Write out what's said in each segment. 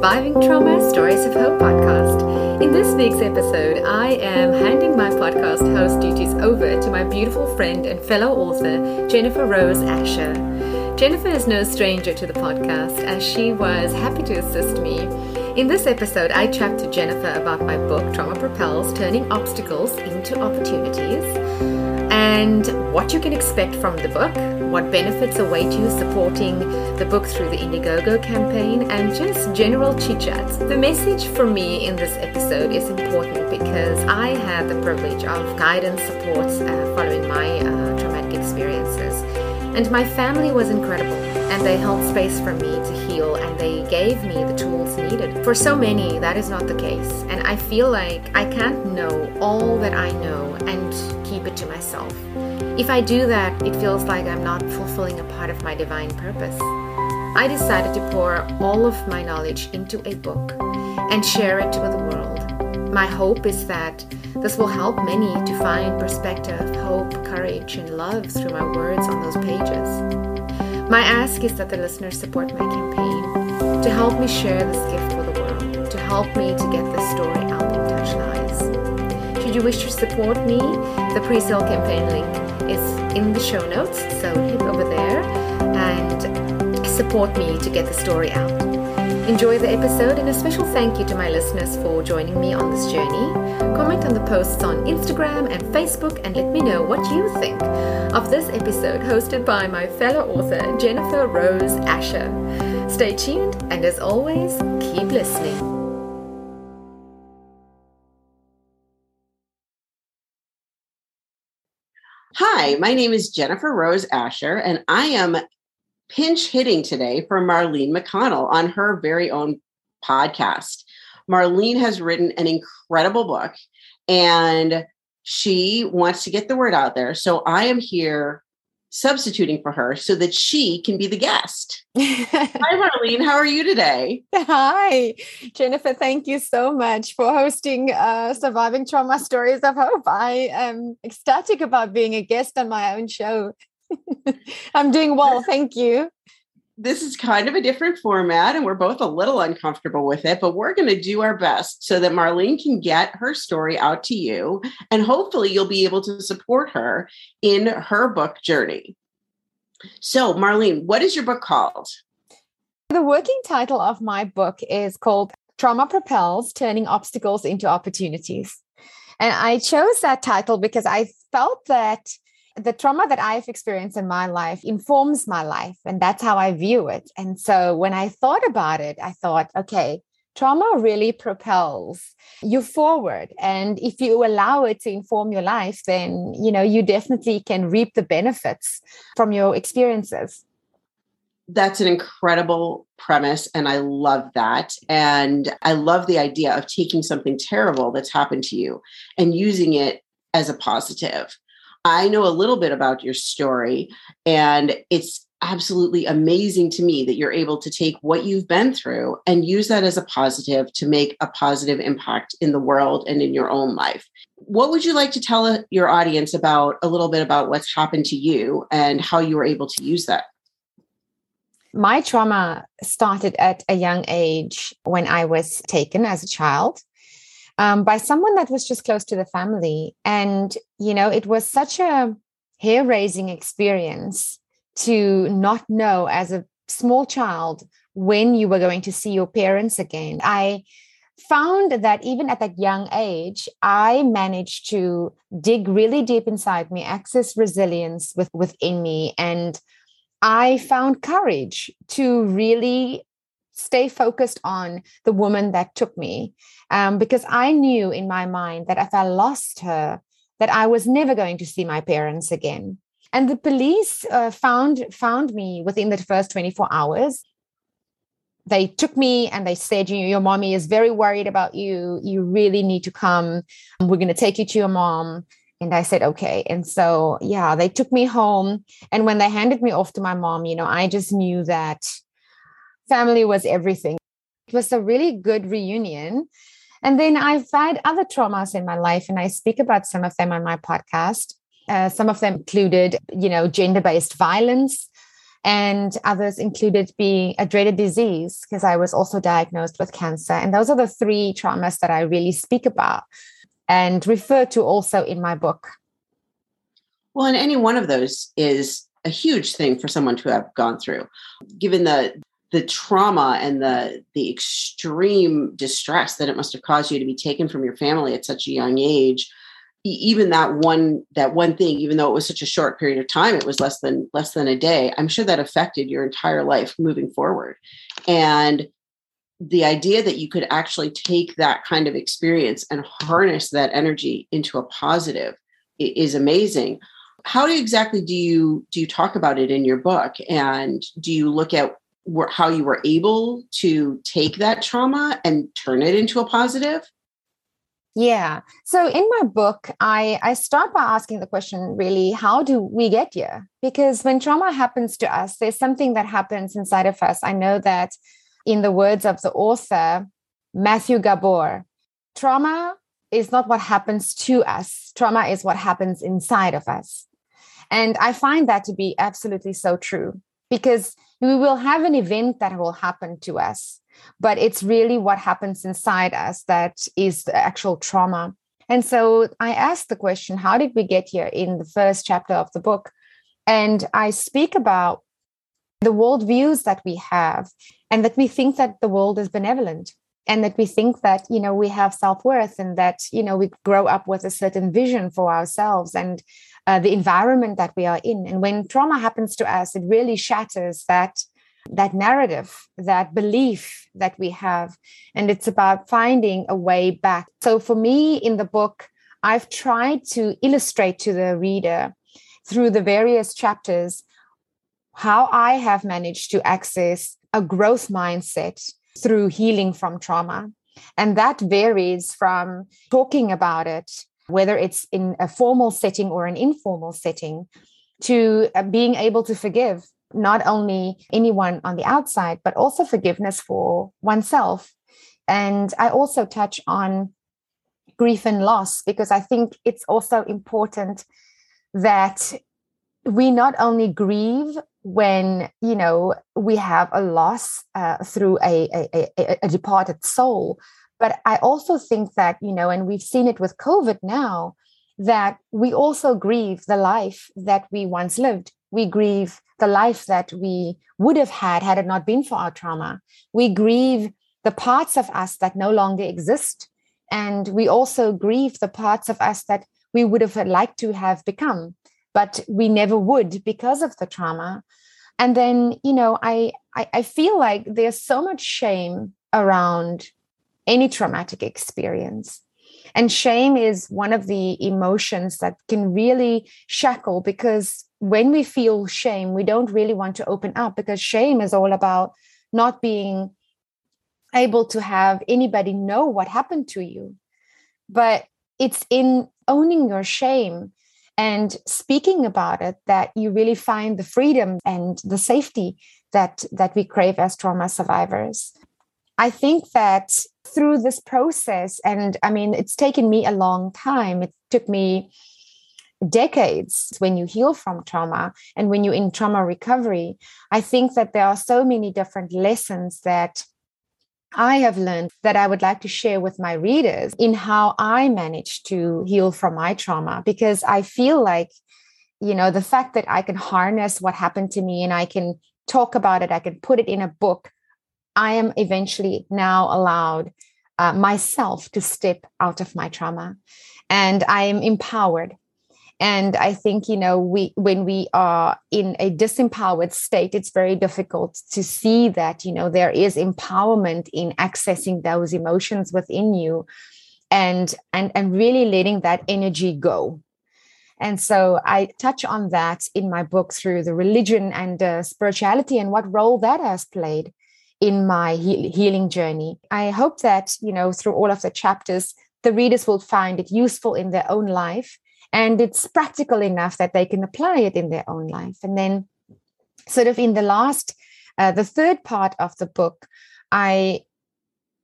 Surviving Trauma Stories of Hope podcast. In this week's episode, I am handing my podcast host duties over to my beautiful friend and fellow author, Jennifer Rose Asher. Jennifer is no stranger to the podcast as she was happy to assist me. In this episode, I chat to Jennifer about my book, Trauma Propels Turning Obstacles into Opportunities, and what you can expect from the book, what benefits await you supporting the book through the Indiegogo campaign, and just general chit chats. The message for me in this episode is important because I had the privilege of guidance support uh, following my uh, traumatic experiences. And my family was incredible, and they held space for me to heal, and they gave me the tools needed. For so many, that is not the case, and I feel like I can't know all that I know and keep it to myself. If I do that, it feels like I'm not fulfilling a part of my divine purpose. I decided to pour all of my knowledge into a book and share it with the world. My hope is that this will help many to find perspective, hope, courage, and love through my words on those pages. My ask is that the listeners support my campaign to help me share this gift with the world, to help me to get this story out and touch lives. Should you wish to support me, the pre-sale campaign link is in the show notes, so hit over there and support me to get the story out. Enjoy the episode and a special thank you to my listeners for joining me on this journey. Comment on the posts on Instagram and Facebook and let me know what you think of this episode hosted by my fellow author Jennifer Rose Asher. Stay tuned and as always, keep listening. Hi, my name is Jennifer Rose Asher, and I am pinch hitting today for Marlene McConnell on her very own podcast. Marlene has written an incredible book and she wants to get the word out there. So I am here substituting for her so that she can be the guest. Hi, Marlene. How are you today? Hi, Jennifer. Thank you so much for hosting uh, Surviving Trauma Stories of Hope. I am ecstatic about being a guest on my own show. I'm doing well. Thank you. This is kind of a different format, and we're both a little uncomfortable with it, but we're going to do our best so that Marlene can get her story out to you. And hopefully, you'll be able to support her in her book journey. So, Marlene, what is your book called? The working title of my book is called Trauma Propels Turning Obstacles into Opportunities. And I chose that title because I felt that the trauma that I've experienced in my life informs my life, and that's how I view it. And so when I thought about it, I thought, okay, trauma really propels you forward. And if you allow it to inform your life then you know you definitely can reap the benefits from your experiences. That's an incredible premise and i love that. And i love the idea of taking something terrible that's happened to you and using it as a positive I know a little bit about your story, and it's absolutely amazing to me that you're able to take what you've been through and use that as a positive to make a positive impact in the world and in your own life. What would you like to tell uh, your audience about a little bit about what's happened to you and how you were able to use that? My trauma started at a young age when I was taken as a child um, by someone that was just close to the family. And, you know, it was such a hair raising experience to not know as a small child when you were going to see your parents again. I found that even at that young age, I managed to dig really deep inside me, access resilience with, within me. And I found courage to really stay focused on the woman that took me um, because i knew in my mind that if i lost her that i was never going to see my parents again. And the police uh, found found me within the first 24 hours. They took me and they said you your mommy is very worried about you. You really need to come. We're going to take you to your mom. And i said okay. And so yeah they took me home. And when they handed me off to my mom you know i just knew that family was everything. It was a really good reunion. And then I've had other traumas in my life, and I speak about some of them on my podcast. Uh, some of them included, you know, gender based violence. and others included being a dreaded disease because I was also diagnosed with cancer. And those are the three traumas that I really speak about and refer to also in my book. Well, and any one of those is a huge thing for someone to have gone through, given the the trauma and the the extreme distress that it must have caused you to be taken from your family at such a young age even that one that one thing even though it was such a short period of time it was less than less than a day i'm sure that affected your entire life moving forward. And the idea that you could actually take that kind of experience and harness that energy into a positive is amazing. How exactly do you do you talk about it in your book? And do you look at how you were able to take that trauma and turn it into a positive yeah. So in my book, I, I start by asking the question really, how do we get here? Because when trauma happens to us, there's something that happens inside of us. I know that in the words of the author, Matthew Gabor, trauma is not what happens to us, trauma is what happens inside of us. And I find that to be absolutely so true because we will have an event that will happen to us but it's really what happens inside us that is the actual trauma. And so I asked the question, how did we get here in the first chapter of the book? And I speak about the worldviews that we have and that we think that the world is benevolent and that we think that you know we have self-worth and that you know we grow up with a certain vision for ourselves and uh, the environment that we are in and when trauma happens to us it really shatters that that narrative, that belief that we have. And it's about finding a way back. So for me in the book, I've tried to illustrate to the reader through the various chapters how I have managed to access a growth mindset through healing from trauma. And that varies from talking about it, whether it's in a formal setting or an informal setting, to uh, being able to forgive not only anyone on the outside, but also forgiveness for oneself. And I also touch on grief and loss because I think it's also important that we not only grieve when you know we have a loss uh, through a, a, a, a departed soul but i also think that you know and we've seen it with covid now that we also grieve the life that we once lived we grieve the life that we would have had had it not been for our trauma. We grieve the parts of us that no longer exist. And we also grieve the parts of us that we would have liked to have become, but we never would because of the trauma. And then, you know, I, I, I feel like there's so much shame around any traumatic experience. And shame is one of the emotions that can really shackle because when we feel shame, we don't really want to open up because shame is all about not being able to have anybody know what happened to you. But it's in owning your shame and speaking about it that you really find the freedom and the safety that that we crave as trauma survivors. I think that through this process, and I mean, it's taken me a long time. It took me decades when you heal from trauma and when you're in trauma recovery. I think that there are so many different lessons that I have learned that I would like to share with my readers in how I managed to heal from my trauma because I feel like, you know, the fact that I can harness what happened to me and I can talk about it, I can put it in a book, I am eventually now allowed uh, myself to step out of my trauma. And I am empowered and i think you know we when we are in a disempowered state it's very difficult to see that you know there is empowerment in accessing those emotions within you and and and really letting that energy go. And so i touch on that in my book through the religion and uh, spirituality and what role that has played in my he- healing journey. I hope that you know through all of the chapters the readers will find it useful in their own life and it's practical enough that they can apply it in their own life. And then sort of in the last uh, the third part of the book i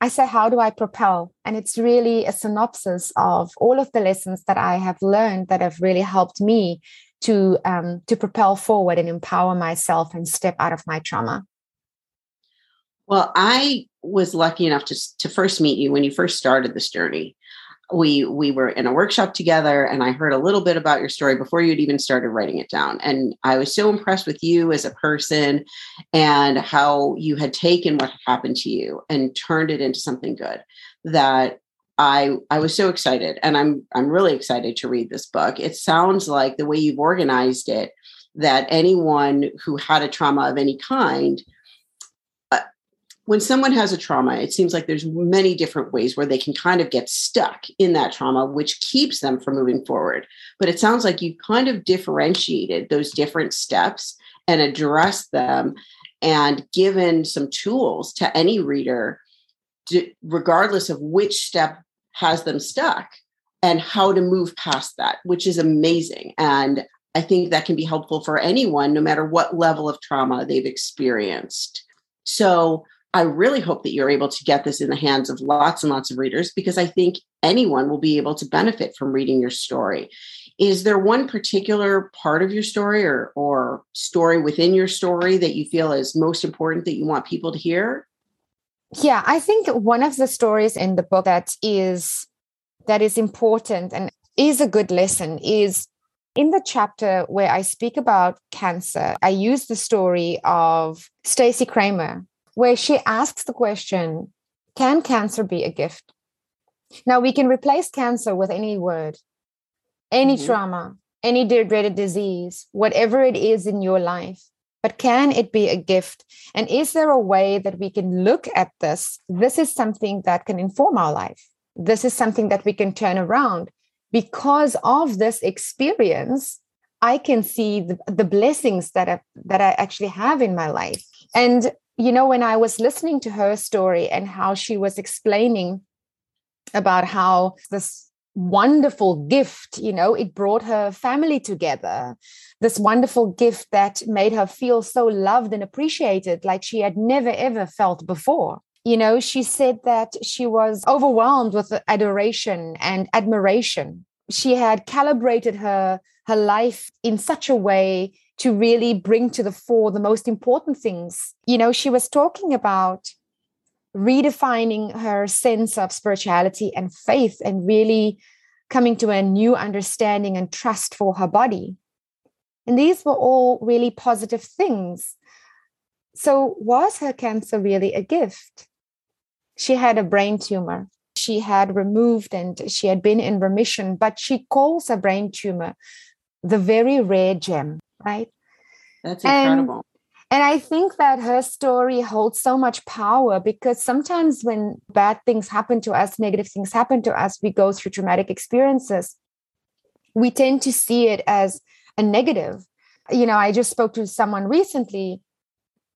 i say how do i propel? And it's really a synopsis of all of the lessons that i have learned that have really helped me to um, to propel forward and empower myself and step out of my trauma. Well i was lucky enough to, to first meet you when you first started this journey we we were in a workshop together and i heard a little bit about your story before you'd even started writing it down and i was so impressed with you as a person and how you had taken what happened to you and turned it into something good that i i was so excited and i'm i'm really excited to read this book. It sounds like the way you've organized it that anyone who had a trauma of any kind when someone has a trauma, it seems like there's many different ways where they can kind of get stuck in that trauma, which keeps them from moving forward. But it sounds like you kind of differentiated those different steps and addressed them and given some tools to any reader, to, regardless of which step has them stuck and how to move past that, which is amazing. And I think that can be helpful for anyone, no matter what level of trauma they've experienced. So, I really hope that you're able to get this in the hands of lots and lots of readers because I think anyone will be able to benefit from reading your story. Is there one particular part of your story or, or story within your story that you feel is most important that you want people to hear? Yeah, I think one of the stories in the book that is that is important and is a good lesson is in the chapter where I speak about cancer, I use the story of Stacey Kramer, where she asks the question Can cancer be a gift? Now, we can replace cancer with any word, any mm-hmm. trauma, any dreaded disease, whatever it is in your life. But can it be a gift? And is there a way that we can look at this? This is something that can inform our life. This is something that we can turn around. Because of this experience, I can see the, the blessings that I, that I actually have in my life. And you know, when I was listening to her story and how she was explaining about how this wonderful gift, you know, it brought her family together, this wonderful gift that made her feel so loved and appreciated like she had never ever felt before. You know, she said that she was overwhelmed with adoration and admiration. She had calibrated her her life in such a way to really bring to the fore the most important things. You know, she was talking about redefining her sense of spirituality and faith and really coming to a new understanding and trust for her body. And these were all really positive things. So, was her cancer really a gift? She had a brain tumor. She had removed and she had been in remission, but she calls a brain tumor the very rare gem right? That's incredible. And, and I think that her story holds so much power because sometimes when bad things happen to us, negative things happen to us, we go through traumatic experiences, we tend to see it as a negative. You know, I just spoke to someone recently.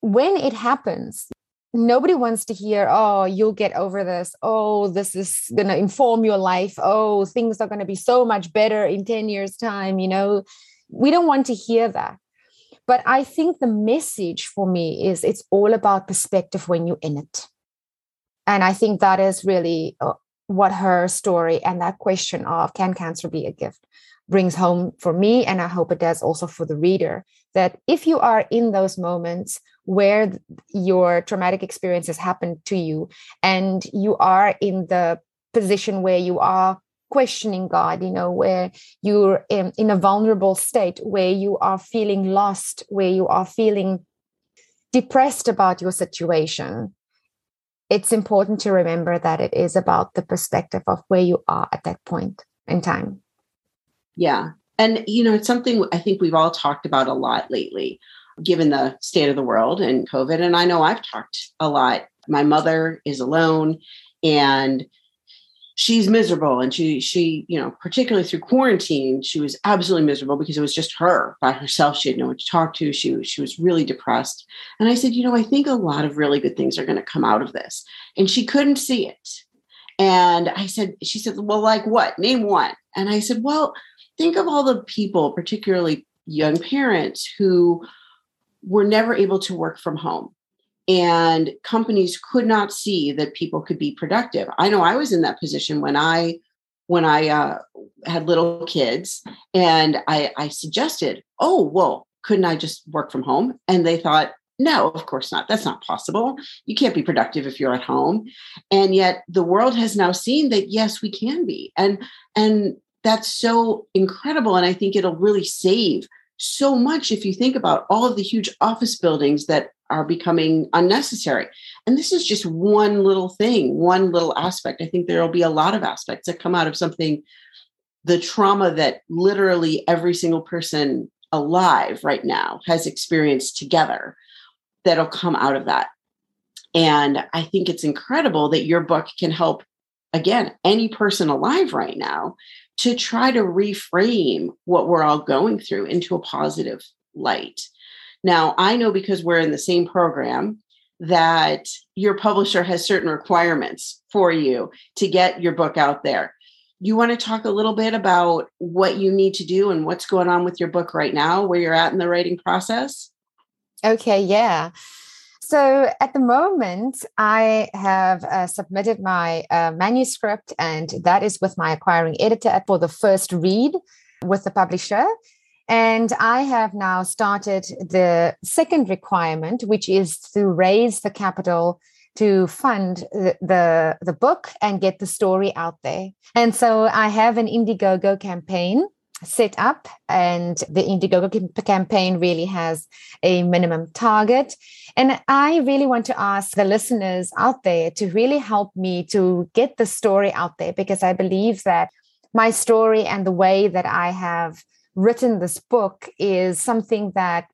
When it happens, nobody wants to hear, oh, you'll get over this. Oh, this is going to inform your life. Oh, things are going to be so much better in 10 years' time. You know, we don't want to hear that. But i think the message for me is it's all about perspective when you're in it. And i think that is really uh, what her story and that question of can cancer be a gift brings home for me and i hope it does also for the reader that if you are in those moments where your traumatic experiences happen to you and you are in the position where you are questioning God, you know, where you're in, in a vulnerable state, where you are feeling lost, where you are feeling depressed about your situation, it's important to remember that it is about the perspective of where you are at that point in time. Yeah. And, you know, it's something I think we've all talked about a lot lately, given the state of the world and COVID. And I know I've talked a lot. My mother is alone and she's miserable and she she you know particularly through quarantine she was absolutely miserable because it was just her by herself. She had no one to talk to. She she was really depressed. And i said you know i think a lot of really good things are going to come out of this. And she couldn't see it. And i said she said well like what? Name one. And i said well think of all the people particularly young parents who were never able to work from home and companies could not see that people could be productive. I know I was in that position when I when I uh, had little kids, and I, I suggested, oh, well, couldn't I just work from home? And they thought, no, of course not. That's not possible. You can't be productive if you're at home. And yet the world has now seen that yes, we can be. And and that's so incredible. And I think it'll really save so much if you think about all of the huge office buildings that are becoming unnecessary. And this is just one little thing, one little aspect. I think there'll be a lot of aspects that come out of something, the trauma that literally every single person alive right now has experienced together that'll come out of that. And I think it's incredible that your book can help, again, any person alive right now to try to reframe what we're all going through into a positive light. Now, I know because we're in the same program that your publisher has certain requirements for you to get your book out there. You want to talk a little bit about what you need to do and what's going on with your book right now, where you're at in the writing process? Okay, yeah. So at the moment, I have uh, submitted my uh, manuscript, and that is with my acquiring editor for the first read with the publisher. And I have now started the second requirement, which is to raise the capital to fund the, the, the book and get the story out there. And so I have an Indiegogo campaign set up and the Indiegogo campaign really has a minimum target. And I really want to ask the listeners out there to really help me to get the story out there because I believe that my story and the way that I have written this book is something that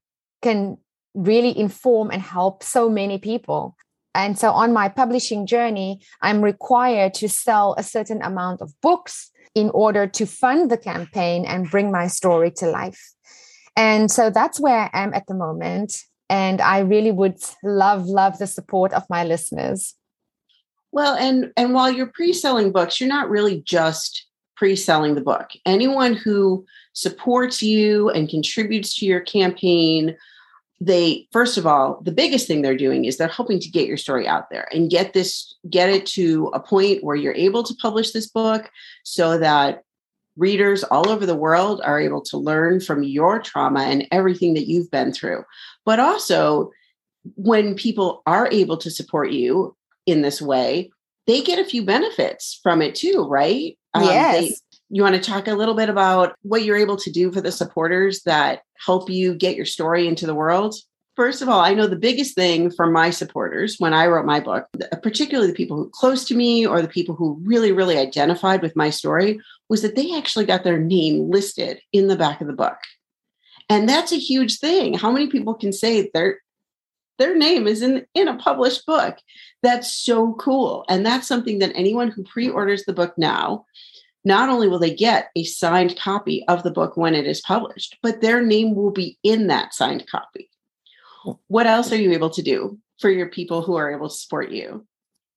can really inform and help so many people. And so on my publishing journey, I'm required to sell a certain amount of books in order to fund the campaign and bring my story to life. And so that's where I am at the moment. And I really would love, love the support of my listeners. Well, and and while you're pre-selling books, you're not really just pre-selling the book. Anyone who supports you and contributes to your campaign they first of all the biggest thing they're doing is they're helping to get your story out there and get this get it to a point where you're able to publish this book so that readers all over the world are able to learn from your trauma and everything that you've been through but also when people are able to support you in this way they get a few benefits from it too right yes um, they, you want to talk a little bit about what you're able to do for the supporters that help you get your story into the world? First of all, I know the biggest thing for my supporters when I wrote my book, particularly the people who close to me or the people who really, really identified with my story, was that they actually got their name listed in the back of the book. And that's a huge thing. How many people can say their their name is in, in a published book? That's so cool. And that's something that anyone who pre-orders the book now not only will they get a signed copy of the book when it is published, but their name will be in that signed copy. What else are you able to do for your people who are able to support you?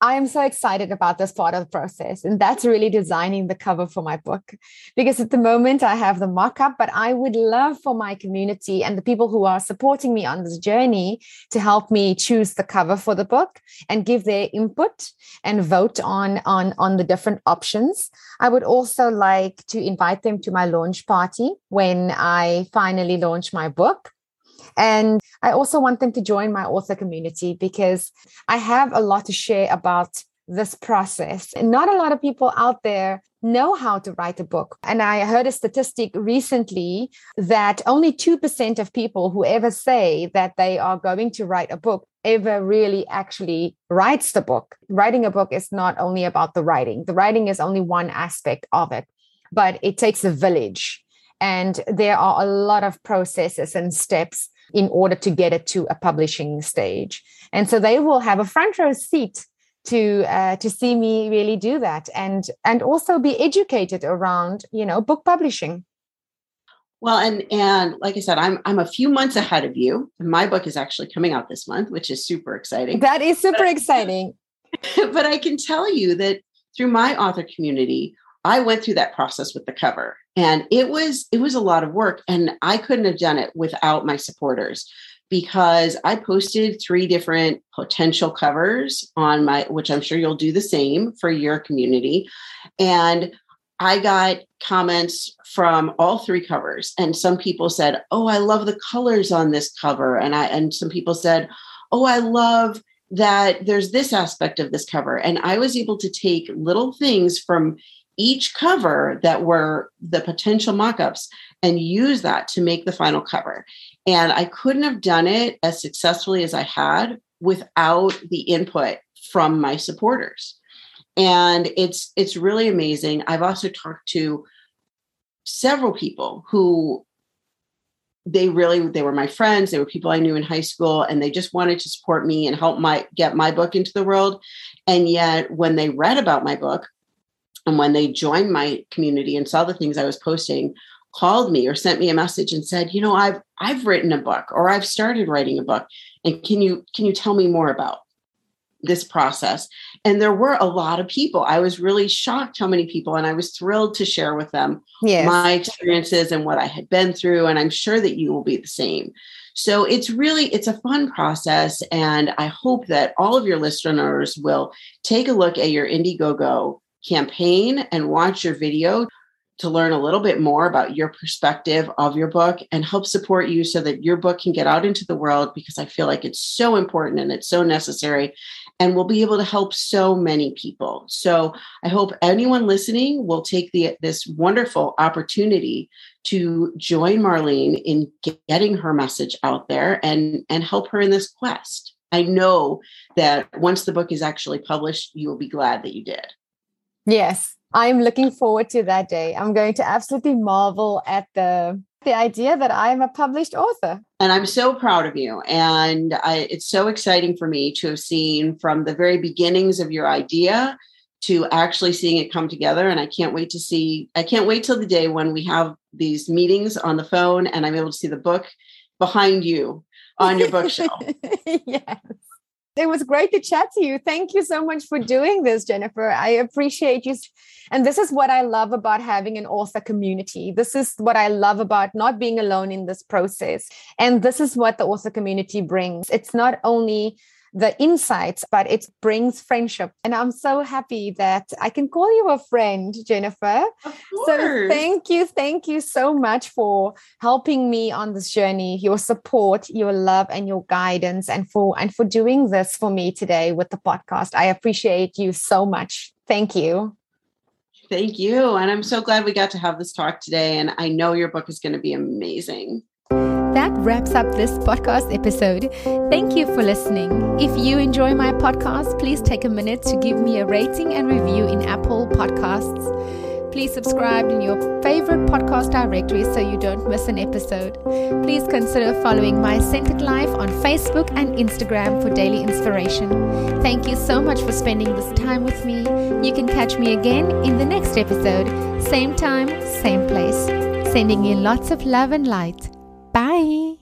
I am so excited about this part of the process. And that's really designing the cover for my book. Because at the moment, I have the mock up, but I would love for my community and the people who are supporting me on this journey to help me choose the cover for the book and give their input and vote on, on, on the different options. I would also like to invite them to my launch party when I finally launch my book. And I also want them to join my author community because I have a lot to share about this process. Not a lot of people out there know how to write a book. And I heard a statistic recently that only 2% of people who ever say that they are going to write a book ever really actually writes the book. Writing a book is not only about the writing, the writing is only one aspect of it, but it takes a village. And there are a lot of processes and steps in order to get it to a publishing stage. And so they will have a front row seat to uh, to see me really do that and and also be educated around you know book publishing. Well and and like i said i'm i'm a few months ahead of you. My book is actually coming out this month which is super exciting. That is super exciting. but i can tell you that through my author community I went through that process with the cover and it was it was a lot of work and I couldn't have done it without my supporters because I posted three different potential covers on my which I'm sure you'll do the same for your community and I got comments from all three covers, and some people said, "Oh, I love the colors on this cover," and I and some people said, "Oh, I love." that there's this aspect of this cover and i was able to take little things from each cover that were the potential mock-ups and use that to make the final cover. And i couldn't have done it as successfully as i had without the input from my supporters. And it's it's really amazing. I've also talked to several people who they really they were my friends. They were people i knew in high school and they just wanted to support me and help my get my book into the world. And yet when they read about my book and when they joined my community and saw the things i was posting called me or sent me a message and said you know i've i've written a book or i've started writing a book. And can you can you tell me more about this process? And there were a lot of people. I was really shocked how many people and i was thrilled to share with them yes. my experiences and what i had been through and i'm sure that you will be the same. So it's really it's a fun process and i hope that all of your listeners will take a look at your indiegogo campaign and watch your video to learn a little bit more about your perspective of your book and help support you so that your book can get out into the world because I feel like it's so important and it's so necessary and we'll be able to help so many people. So I hope anyone listening will take the this wonderful opportunity to join Marlene in getting her message out there and and help her in this quest. I know that once the book is actually published, you will be glad that you did. Yes, I'm looking forward to that day. I'm going to absolutely marvel at the the idea that I'm a published author. And I'm so proud of you. And I, it's so exciting for me to have seen from the very beginnings of your idea to actually seeing it come together. And I can't wait to see, I can't wait till the day when we have these meetings on the phone and I'm able to see the book behind you on your bookshelf. yes. It was great to chat to you. Thank you so much for doing this, Jennifer. I appreciate you. And this is what I love about having an author community. This is what I love about not being alone in this process. And this is what the author community brings. It's not only the insights, but it brings friendship. And I'm so happy that I can call you a friend, Jennifer. So thank you. Thank you so much for helping me on this journey, your support, your love, and your guidance, and for and for doing this for me today with the podcast. I appreciate you so much. Thank you. Thank you. And I'm so glad we got to have this talk today. And I know your book is going to be amazing. That wraps up this podcast episode. Thank you for listening. If you enjoy my podcast, please take a minute to give me a rating and review in Apple Podcasts. Please subscribe in your favorite podcast directory so you don't miss an episode. Please consider following My Centered Life on Facebook and Instagram for daily inspiration. Thank you so much for spending this time with me. You can catch me again in the next episode, same time, same place. Sending you lots of love and light. Bye.